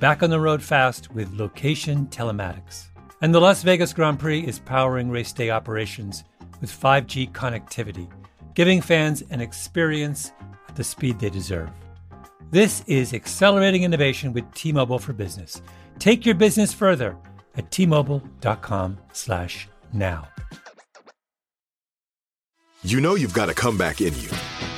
back on the road fast with location telematics. And the Las Vegas Grand Prix is powering race day operations with 5G connectivity, giving fans an experience at the speed they deserve. This is accelerating innovation with T-Mobile for Business. Take your business further at t-mobile.com/now. You know you've got a comeback in you.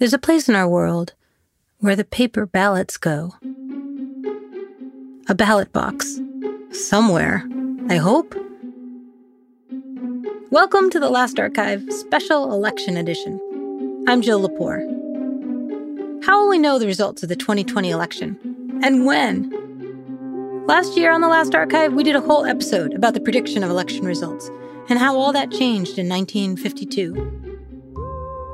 There's a place in our world where the paper ballots go. A ballot box. Somewhere, I hope. Welcome to the Last Archive Special Election Edition. I'm Jill Lepore. How will we know the results of the 2020 election? And when? Last year on the Last Archive, we did a whole episode about the prediction of election results and how all that changed in 1952.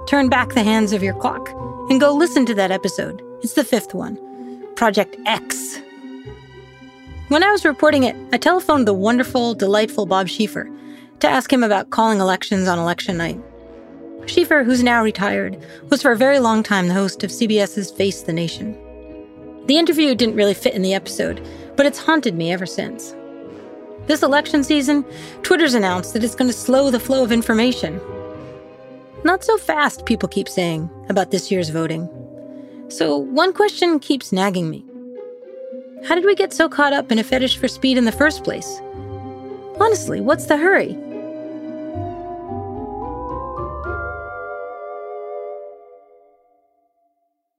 Turn back the hands of your clock and go listen to that episode. It's the fifth one Project X. When I was reporting it, I telephoned the wonderful, delightful Bob Schieffer to ask him about calling elections on election night. Schieffer, who's now retired, was for a very long time the host of CBS's Face the Nation. The interview didn't really fit in the episode, but it's haunted me ever since. This election season, Twitter's announced that it's going to slow the flow of information. Not so fast, people keep saying about this year's voting. So, one question keeps nagging me How did we get so caught up in a fetish for speed in the first place? Honestly, what's the hurry?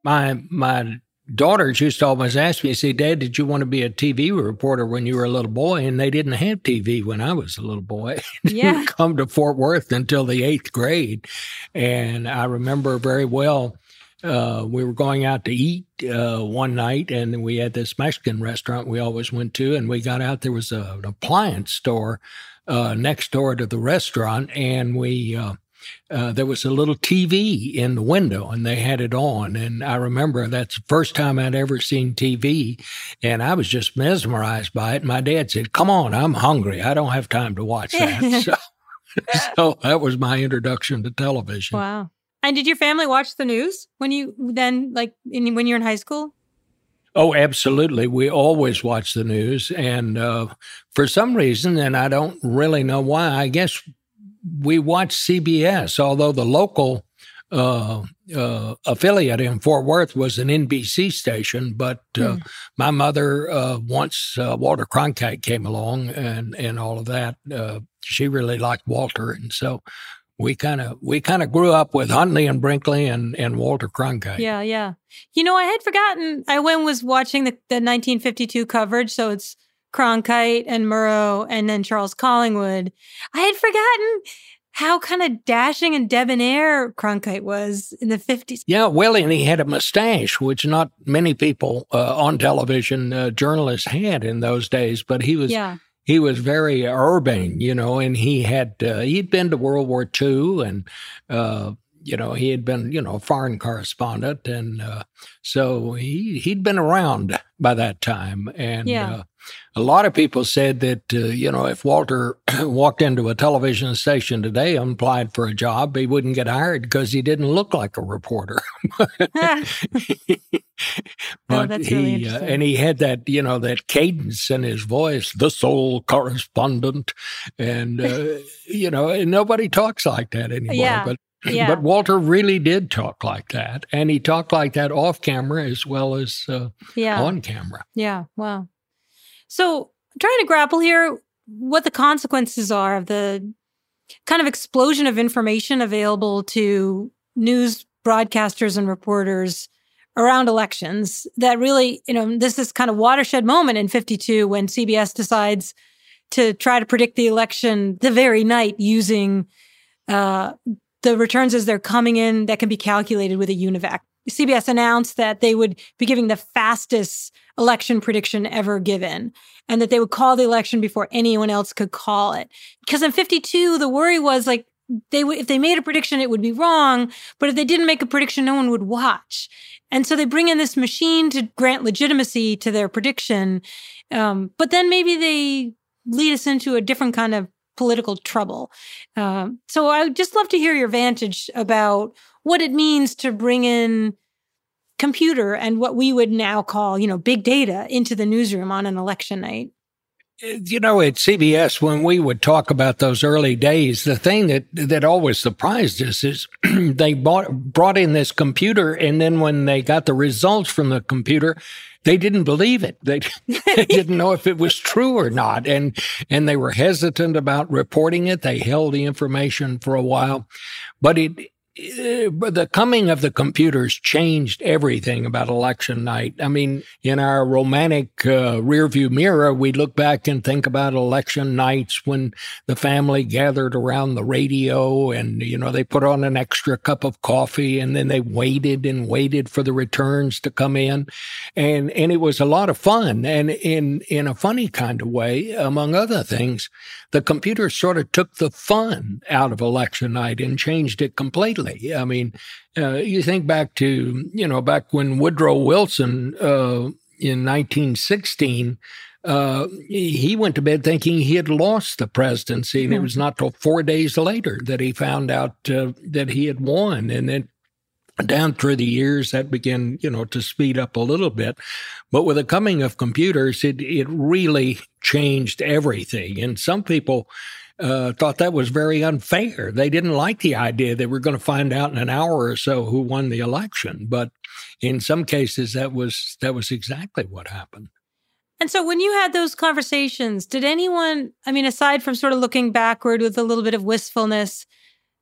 My my daughters used to always ask me, say, Dad, did you want to be a TV reporter when you were a little boy? And they didn't have TV when I was a little boy. Yeah. come to Fort Worth until the eighth grade. And I remember very well, uh, we were going out to eat uh, one night and we had this Mexican restaurant we always went to. And we got out, there was a, an appliance store uh, next door to the restaurant. And we, uh, there was a little TV in the window and they had it on. And I remember that's the first time I'd ever seen TV. And I was just mesmerized by it. My dad said, Come on, I'm hungry. I don't have time to watch that. so, so that was my introduction to television. Wow. And did your family watch the news when you then, like, in, when you're in high school? Oh, absolutely. We always watch the news. And uh, for some reason, and I don't really know why, I guess we watch CBS, although the local uh, uh, affiliate in Fort Worth was an NBC station. But uh, mm. my mother, uh, once uh, Walter Cronkite came along and and all of that, uh, she really liked Walter, and so we kind of we kind of grew up with Huntley and Brinkley and and Walter Cronkite. Yeah, yeah. You know, I had forgotten. I went was watching the, the 1952 coverage, so it's Cronkite and Murrow and then Charles Collingwood. I had forgotten how kind of dashing and debonair Cronkite was in the 50s. Yeah, well, and he had a mustache, which not many people uh, on television uh, journalists had in those days, but he was. Yeah. He was very urban, you know, and he had uh, he'd been to World War II, and uh, you know, he had been, you know, a foreign correspondent. And uh, so he, he'd been around by that time. And yeah. A lot of people said that, uh, you know, if Walter walked into a television station today and applied for a job, he wouldn't get hired because he didn't look like a reporter. but oh, he, uh, and he had that, you know, that cadence in his voice, the sole correspondent. And, uh, you know, nobody talks like that anymore. Yeah. But yeah. But Walter really did talk like that, and he talked like that off camera as well as uh, yeah. on camera. Yeah. Wow. So, trying to grapple here what the consequences are of the kind of explosion of information available to news broadcasters and reporters around elections that really, you know, this is kind of watershed moment in 52 when CBS decides to try to predict the election the very night using uh, the returns as they're coming in that can be calculated with a UNIVAC. CBS announced that they would be giving the fastest election prediction ever given and that they would call the election before anyone else could call it. Because in 52, the worry was like, they would, if they made a prediction, it would be wrong. But if they didn't make a prediction, no one would watch. And so they bring in this machine to grant legitimacy to their prediction. Um, but then maybe they lead us into a different kind of political trouble. Um, so I would just love to hear your vantage about what it means to bring in computer and what we would now call, you know, big data into the newsroom on an election night. You know, at CBS, when we would talk about those early days, the thing that, that always surprised us is they bought, brought in this computer, and then when they got the results from the computer, they didn't believe it. They, they didn't know if it was true or not, and and they were hesitant about reporting it. They held the information for a while, but it uh, the coming of the computers changed everything about election night. I mean, in our romantic uh, rearview mirror, we look back and think about election nights when the family gathered around the radio and, you know, they put on an extra cup of coffee and then they waited and waited for the returns to come in. And, and it was a lot of fun. And in, in a funny kind of way, among other things, the computer sort of took the fun out of election night and changed it completely. I mean, uh, you think back to, you know, back when Woodrow Wilson uh, in 1916, uh, he went to bed thinking he had lost the presidency, and it was not till four days later that he found out uh, that he had won. And then down through the years that began you know to speed up a little bit. But with the coming of computers it it really changed everything. And some people uh, thought that was very unfair. They didn't like the idea that we're going to find out in an hour or so who won the election. But in some cases, that was that was exactly what happened. And so, when you had those conversations, did anyone? I mean, aside from sort of looking backward with a little bit of wistfulness,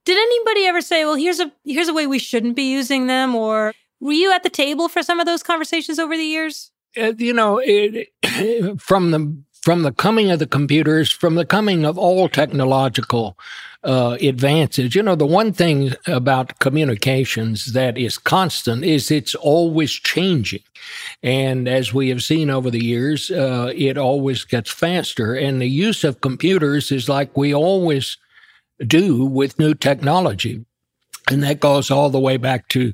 did anybody ever say, well, here's a here's a way we shouldn't be using them? Or were you at the table for some of those conversations over the years? Uh, you know, it, from the from the coming of the computers, from the coming of all technological uh, advances, you know, the one thing about communications that is constant is it's always changing. And as we have seen over the years, uh, it always gets faster. And the use of computers is like we always do with new technology. And that goes all the way back to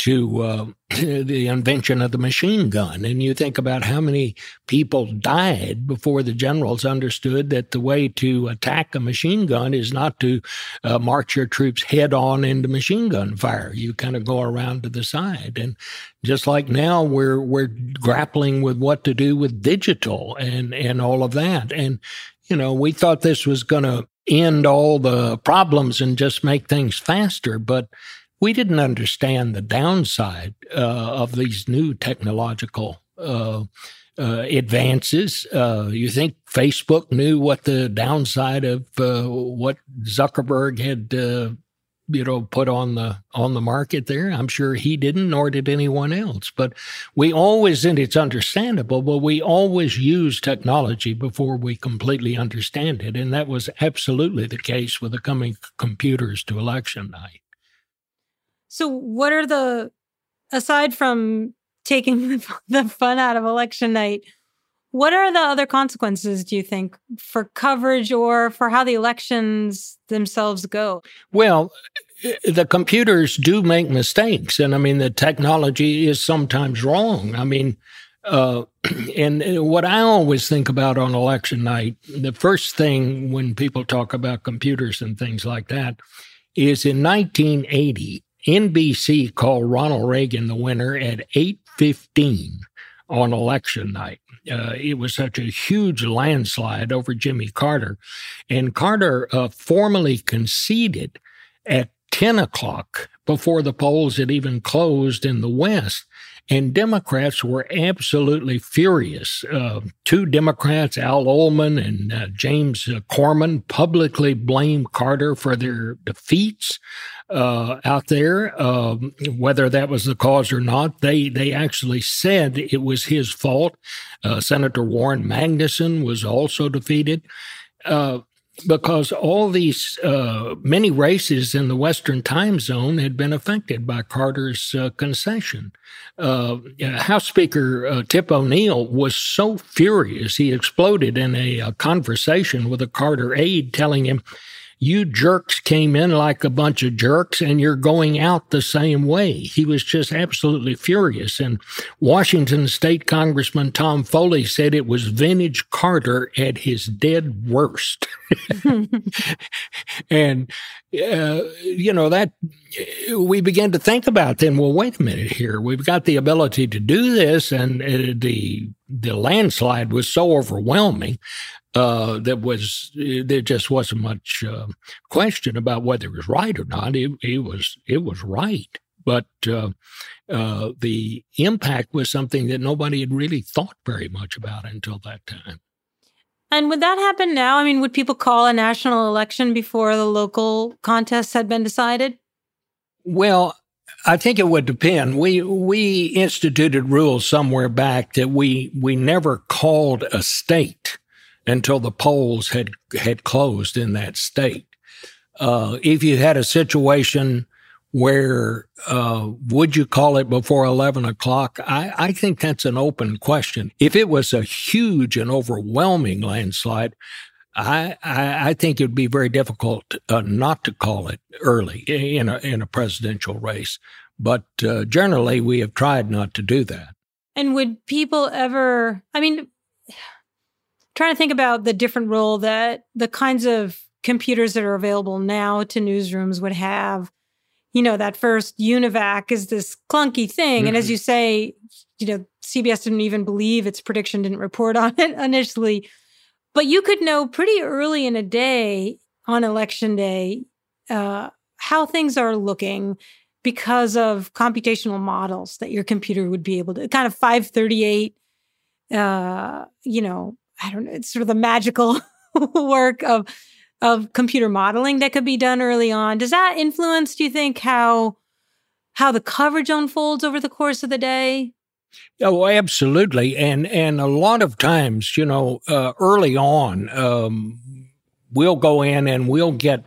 to uh, the invention of the machine gun. And you think about how many people died before the generals understood that the way to attack a machine gun is not to uh, march your troops head on into machine gun fire. You kind of go around to the side. And just like now, we're we're grappling with what to do with digital and and all of that. And you know, we thought this was going to end all the problems and just make things faster, but we didn't understand the downside uh, of these new technological uh, uh, advances. Uh, you think Facebook knew what the downside of uh, what Zuckerberg had uh, you know put on the on the market there? I'm sure he didn't nor did anyone else. But we always and it's understandable but we always use technology before we completely understand it. And that was absolutely the case with the coming computers to election night so what are the aside from taking the fun out of election night what are the other consequences, do you think, for coverage or for how the elections themselves go? Well, the computers do make mistakes, and I mean the technology is sometimes wrong. I mean, uh, and what I always think about on election night, the first thing when people talk about computers and things like that, is in 1980, NBC called Ronald Reagan the winner at 8:15 on election night. Uh, it was such a huge landslide over Jimmy Carter, and Carter uh, formally conceded at 10 o'clock before the polls had even closed in the West. And Democrats were absolutely furious. Uh, two Democrats, Al Ullman and uh, James uh, Corman, publicly blamed Carter for their defeats uh, out there. Um, whether that was the cause or not, they they actually said it was his fault. Uh, Senator Warren Magnuson was also defeated. Uh, because all these uh, many races in the Western time zone had been affected by Carter's uh, concession. Uh, House Speaker Tip O'Neill was so furious he exploded in a, a conversation with a Carter aide, telling him you jerks came in like a bunch of jerks and you're going out the same way. He was just absolutely furious. And Washington State Congressman Tom Foley said it was vintage Carter at his dead worst. and, uh, you know, that we began to think about then, well, wait a minute here. We've got the ability to do this and uh, the, the landslide was so overwhelming uh, that was there just wasn't much uh, question about whether it was right or not. It, it was it was right, but uh, uh, the impact was something that nobody had really thought very much about until that time. And would that happen now? I mean, would people call a national election before the local contests had been decided? Well, I think it would depend. We we instituted rules somewhere back that we we never called a state until the polls had had closed in that state. Uh, if you had a situation where uh, would you call it before 11 o'clock? I, I, think that's an open question. If it was a huge and overwhelming landslide, I, I, I think it would be very difficult uh, not to call it early in a, in a presidential race. But uh, generally, we have tried not to do that. And would people ever, I mean, trying to think about the different role that the kinds of computers that are available now to newsrooms would have. You know, that first UNIVAC is this clunky thing. Mm-hmm. And as mm-hmm. you say, you know, CBS didn't even believe its prediction, didn't report on it initially. But you could know pretty early in a day on election day uh, how things are looking because of computational models that your computer would be able to kind of 538 uh, you know I don't know, it's sort of the magical work of of computer modeling that could be done early on. Does that influence, do you think, how how the coverage unfolds over the course of the day? Oh, absolutely, and and a lot of times, you know, uh, early on, um, we'll go in and we'll get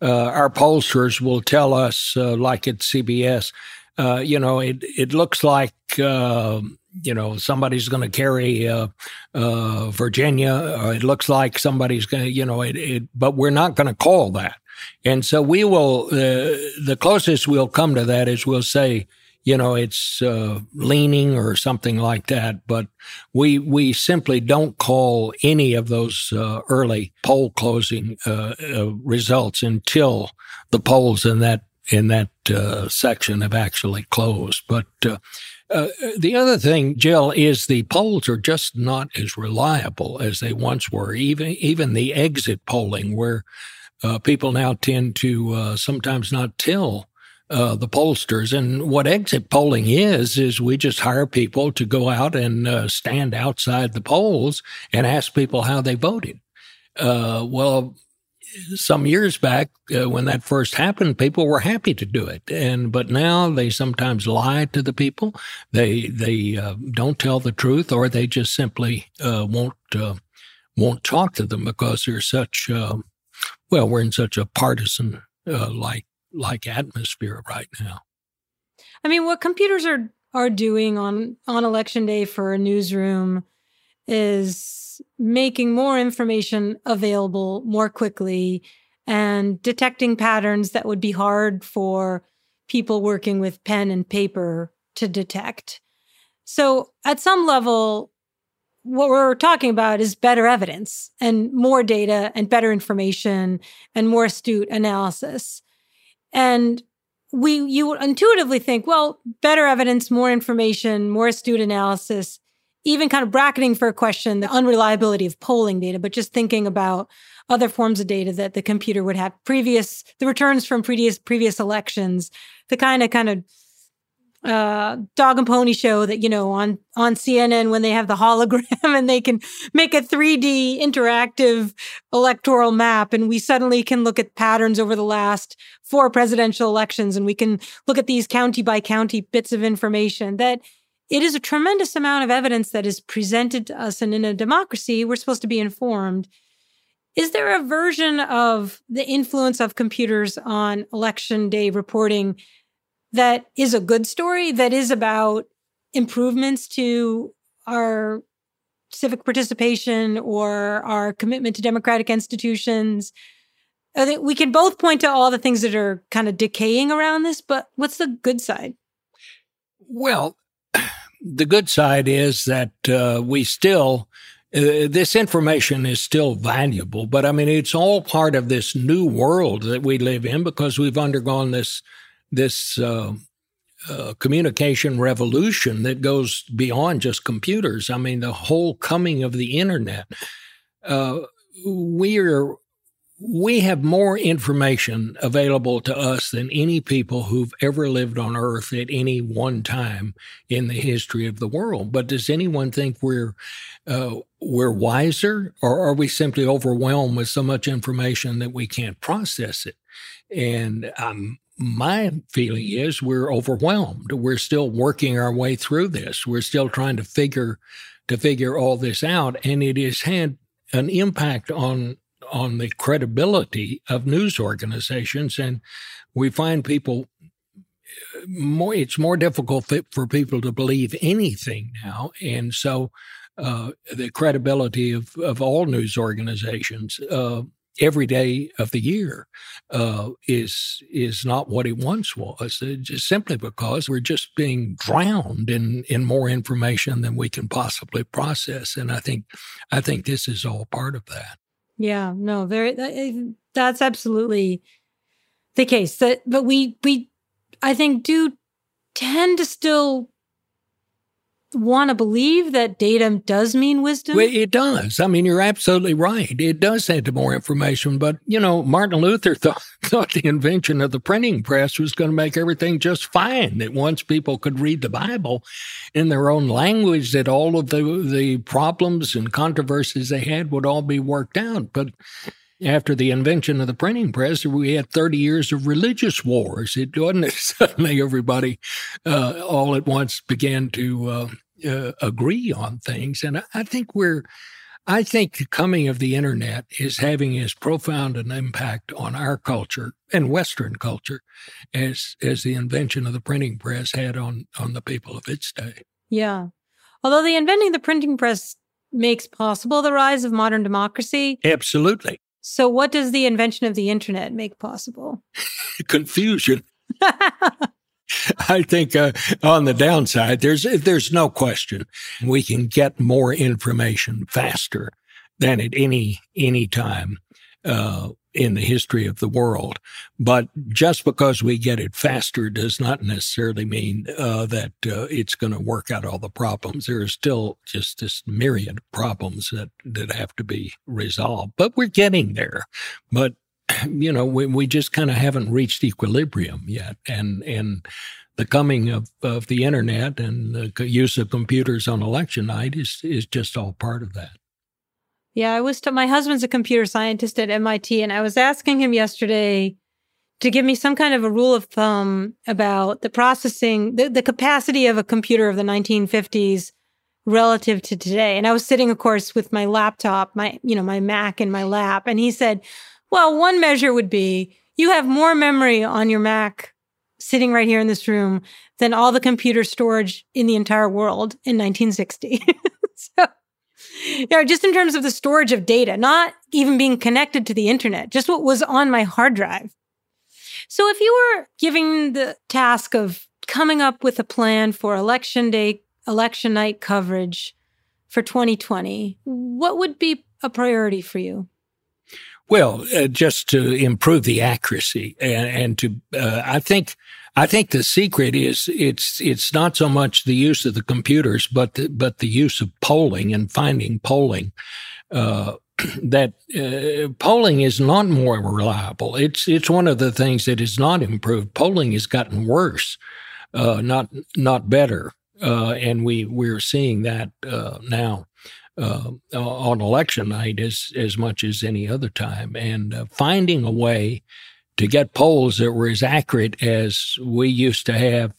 uh, our pollsters will tell us, uh, like at CBS, uh, you know, it it looks like um, you know somebody's going to carry uh, uh, Virginia. Uh, it looks like somebody's going to, you know, it, it, but we're not going to call that. And so we will. Uh, the closest we'll come to that is we'll say, you know, it's uh, leaning or something like that. But we we simply don't call any of those uh, early poll closing results until the polls in that in that section have actually closed. But uh, the other thing, Jill, is the polls are just not as reliable as they once were. Even even the exit polling, where uh, people now tend to uh, sometimes not tell uh, the pollsters. And what exit polling is is we just hire people to go out and uh, stand outside the polls and ask people how they voted. Uh, well, some years back uh, when that first happened people were happy to do it and but now they sometimes lie to the people they they uh, don't tell the truth or they just simply uh, won't won't talk to them because they're such well we're in such a partisan like like atmosphere right now i mean what computers are are doing on on election day for a newsroom is making more information available more quickly and detecting patterns that would be hard for people working with pen and paper to detect. So, at some level, what we're talking about is better evidence and more data and better information and more astute analysis. And we you intuitively think, well, better evidence, more information, more astute analysis, even kind of bracketing for a question the unreliability of polling data, but just thinking about other forms of data that the computer would have previous the returns from previous previous elections, the kind of kind of uh, dog and pony show that you know on on CNN when they have the hologram and they can make a 3D interactive electoral map. And we suddenly can look at patterns over the last four presidential elections and we can look at these county by county bits of information that it is a tremendous amount of evidence that is presented to us. And in a democracy we're supposed to be informed. Is there a version of the influence of computers on election day reporting that is a good story that is about improvements to our civic participation or our commitment to democratic institutions. I think we can both point to all the things that are kind of decaying around this, but what's the good side? Well, the good side is that uh, we still, uh, this information is still valuable, but I mean, it's all part of this new world that we live in because we've undergone this this uh, uh, communication revolution that goes beyond just computers. I mean, the whole coming of the internet. Uh, we are we have more information available to us than any people who've ever lived on earth at any one time in the history of the world. But does anyone think we're uh, we're wiser, or are we simply overwhelmed with so much information that we can't process it? And I'm my feeling is we're overwhelmed. We're still working our way through this. We're still trying to figure to figure all this out, and it has had an impact on on the credibility of news organizations. And we find people more. It's more difficult for people to believe anything now, and so. Uh, the credibility of, of all news organizations uh, every day of the year uh, is is not what it once was. Uh, just simply because we're just being drowned in in more information than we can possibly process, and I think I think this is all part of that. Yeah, no, very. That's absolutely the case. That, but we we I think do tend to still want to believe that datum does mean wisdom? Well, it does. I mean, you're absolutely right. It does add to more information. But, you know, Martin Luther thought, thought the invention of the printing press was going to make everything just fine. That once people could read the Bible in their own language, that all of the, the problems and controversies they had would all be worked out. But after the invention of the printing press, we had 30 years of religious wars. It wasn't suddenly everybody uh, all at once began to uh, uh, agree on things. And I think we're, I think the coming of the internet is having as profound an impact on our culture and Western culture as as the invention of the printing press had on on the people of its day. Yeah. Although the inventing the printing press makes possible the rise of modern democracy. Absolutely. So, what does the invention of the internet make possible? Confusion. I think uh, on the downside, there's there's no question we can get more information faster than at any any time uh, in the history of the world. But just because we get it faster does not necessarily mean uh, that uh, it's going to work out all the problems. There are still just this myriad of problems that, that have to be resolved. But we're getting there. But you know, we, we just kind of haven't reached equilibrium yet. And, and the coming of, of the internet and the use of computers on election night is, is just all part of that. Yeah, I was. My husband's a computer scientist at MIT, and I was asking him yesterday to give me some kind of a rule of thumb about the processing, the, the capacity of a computer of the 1950s relative to today. And I was sitting, of course, with my laptop, my you know my Mac in my lap, and he said, "Well, one measure would be you have more memory on your Mac." Sitting right here in this room than all the computer storage in the entire world in 1960. so you know, just in terms of the storage of data, not even being connected to the internet, just what was on my hard drive. So if you were given the task of coming up with a plan for election day, election night coverage for 2020, what would be a priority for you? Well, uh, just to improve the accuracy and, and to, uh, I think, I think the secret is it's it's not so much the use of the computers, but the, but the use of polling and finding polling. Uh, that uh, polling is not more reliable. It's it's one of the things that is not improved. Polling has gotten worse, uh, not not better, uh, and we we're seeing that uh, now uh, on election night as as much as any other time. And finding a way to get polls that were as accurate as we used to have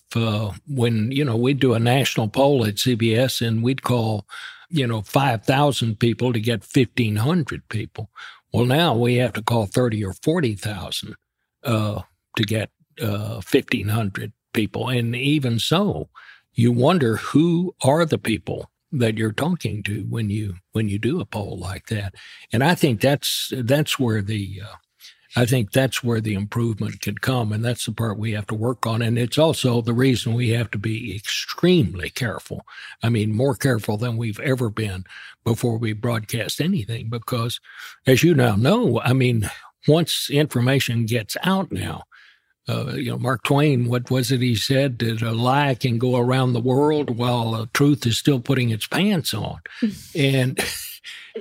when you know we'd do a national poll at CBS and we'd call you know, 5,000 people to get 1,500 people. Well, now we have to call 30 or 40,000 uh, to get uh, 1,500 people. And even so, you wonder who are the people that you're talking to when you when you do a poll like that. And I think that's that's where the uh, I think that's where the improvement can come. And that's the part we have to work on. And it's also the reason we have to be extremely careful. I mean, more careful than we've ever been before we broadcast anything, because as you now know, I mean, once information gets out now, uh, you know, Mark Twain, what was it he said? That a lie can go around the world while uh, truth is still putting its pants on. and,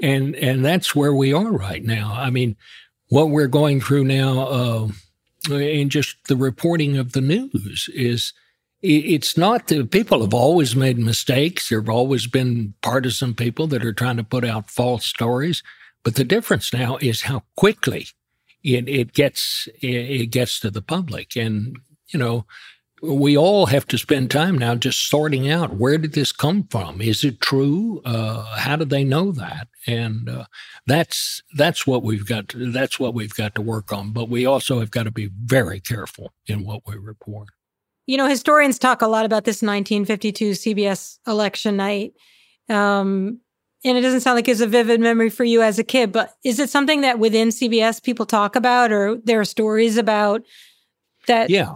and, and that's where we are right now. I mean, what we're going through now uh, in just the reporting of the news is it's not that people have always made mistakes. There have always been partisan people that are trying to put out false stories. But the difference now is how quickly it, it gets it gets to the public. And, you know, we all have to spend time now just sorting out where did this come from? Is it true? Uh, how do they know that? And uh, that's that's what we've got. To, that's what we've got to work on. But we also have got to be very careful in what we report. You know, historians talk a lot about this 1952 CBS election night. Um, and it doesn't sound like it's a vivid memory for you as a kid, but is it something that within CBS people talk about or there are stories about that? Yeah.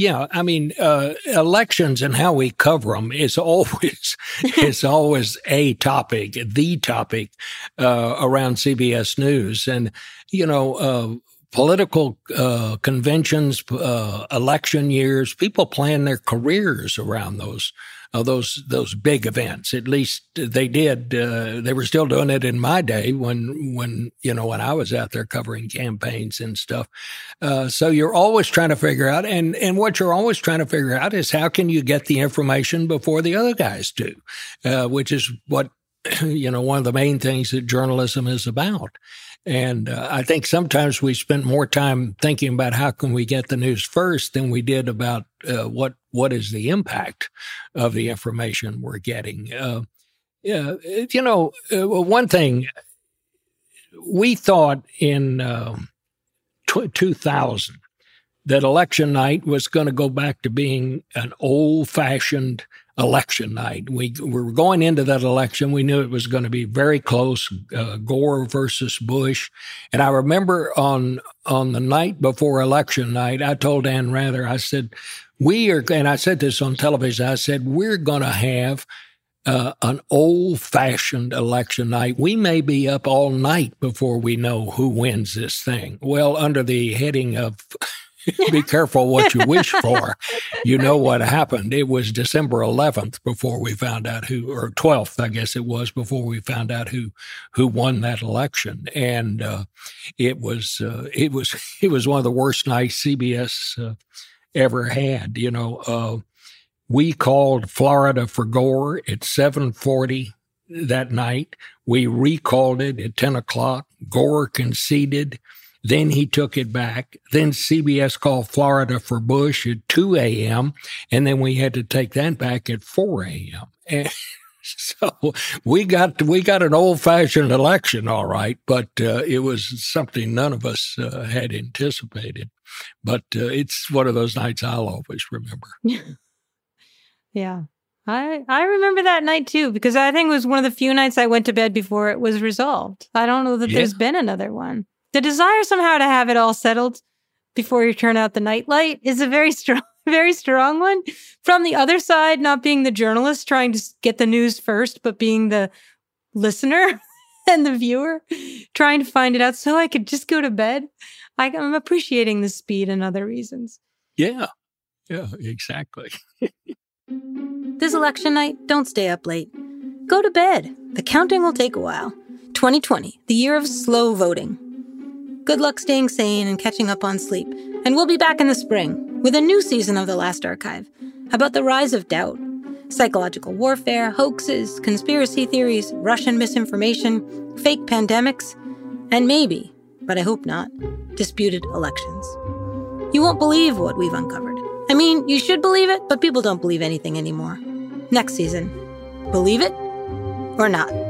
Yeah, I mean, uh, elections and how we cover them is always is always a topic, the topic uh, around CBS News, and you know, uh, political uh, conventions, uh, election years, people plan their careers around those uh, those those big events. At least they did. Uh, they were still doing it in my day when when you know when I was out there covering campaigns and stuff. Uh, so you're always trying to figure out, and and what you're always trying to figure out is how can you get the information before the other guys do, uh, which is what you know one of the main things that journalism is about. And uh, I think sometimes we spent more time thinking about how can we get the news first than we did about uh, what what is the impact of the information we're getting. Uh, you know, uh, one thing we thought in um, 2000 that election night was going to go back to being an old fashioned election night. We, we, were going into that election. We knew it was going to be very close, uh, Gore versus Bush. And I remember on on the night before election night, I told Dan Rather, I said, "We are," and I said this on television. I said, "We're going to have." Uh, an old fashioned election night. We may be up all night before we know who wins this thing. Well, under the heading of be careful what you wish for. You know what happened. It was December 11th before we found out who, or 12th, I guess it was, before we found out who who won that election. And uh, it was uh, it was it was one of the worst nights CBS uh, ever had. You know, uh, we called Florida for Gore at 7:40 that night. We recalled it at 10 o'clock. Gore conceded. Then he took it back. Then CBS called Florida for Bush at 2 a.m. And then we had to take that back at 4 a.m. And so we got, we got an old fashioned election, all right, but uh, it was something none of us uh, had anticipated. But uh, it's one of those nights I'll always remember. yeah. I I remember that night too because I think it was one of the few nights I went to bed before it was resolved. I don't know that Yeah. there's been another one. The desire somehow to have it all settled before you turn out the nightlight is a very strong very strong one. From the other side, not being the journalist trying to get the news first, but being the listener and the viewer trying to find it out so I could just go to bed. I, I'm appreciating the speed and other reasons. Yeah. Yeah, exactly. This election night, don't stay up late. Go to bed. The counting will take a while. 2020, the year of slow voting. Good luck staying sane and catching up on sleep. And we'll be back in the spring with a new season of The Last Archive about the rise of doubt, psychological warfare, hoaxes, conspiracy theories, Russian misinformation, fake pandemics, and maybe, but I hope not, disputed elections. You won't believe what we've uncovered. I mean, you should believe it, but people don't believe anything anymore. Next season, believe it or not.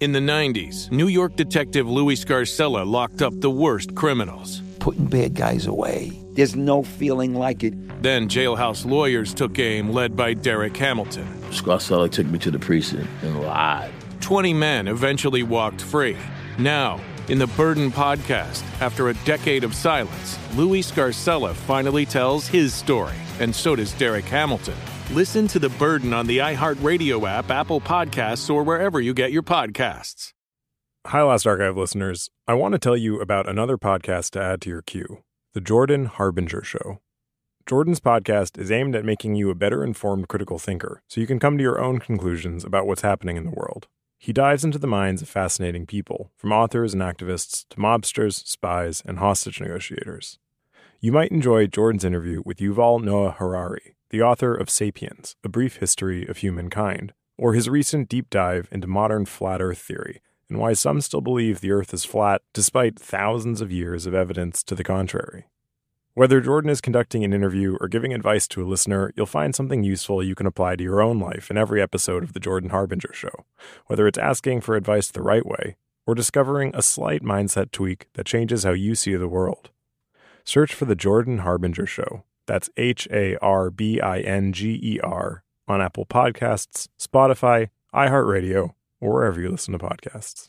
In the 90s, New York detective Louis Scarcella locked up the worst criminals. putting bad guys away. There's no feeling like it. Then jailhouse lawyers took aim, led by Derek Hamilton. Scarcella took me to the precinct and lied. 20 men eventually walked free. Now, in the Burden podcast, after a decade of silence, Louis Scarcella finally tells his story, and so does Derek Hamilton. Listen to The Burden on the iHeartRadio app, Apple Podcasts, or wherever you get your podcasts. Hi, Last Archive listeners. I want to tell you about another podcast to add to your queue The Jordan Harbinger Show. Jordan's podcast is aimed at making you a better informed critical thinker so you can come to your own conclusions about what's happening in the world. He dives into the minds of fascinating people, from authors and activists to mobsters, spies, and hostage negotiators. You might enjoy Jordan's interview with Yuval Noah Harari, the author of Sapiens A Brief History of Humankind, or his recent deep dive into modern flat earth theory and why some still believe the Earth is flat despite thousands of years of evidence to the contrary. Whether Jordan is conducting an interview or giving advice to a listener, you'll find something useful you can apply to your own life in every episode of The Jordan Harbinger Show, whether it's asking for advice the right way or discovering a slight mindset tweak that changes how you see the world. Search for The Jordan Harbinger Show. That's H A R B I N G E R on Apple Podcasts, Spotify, iHeartRadio, or wherever you listen to podcasts.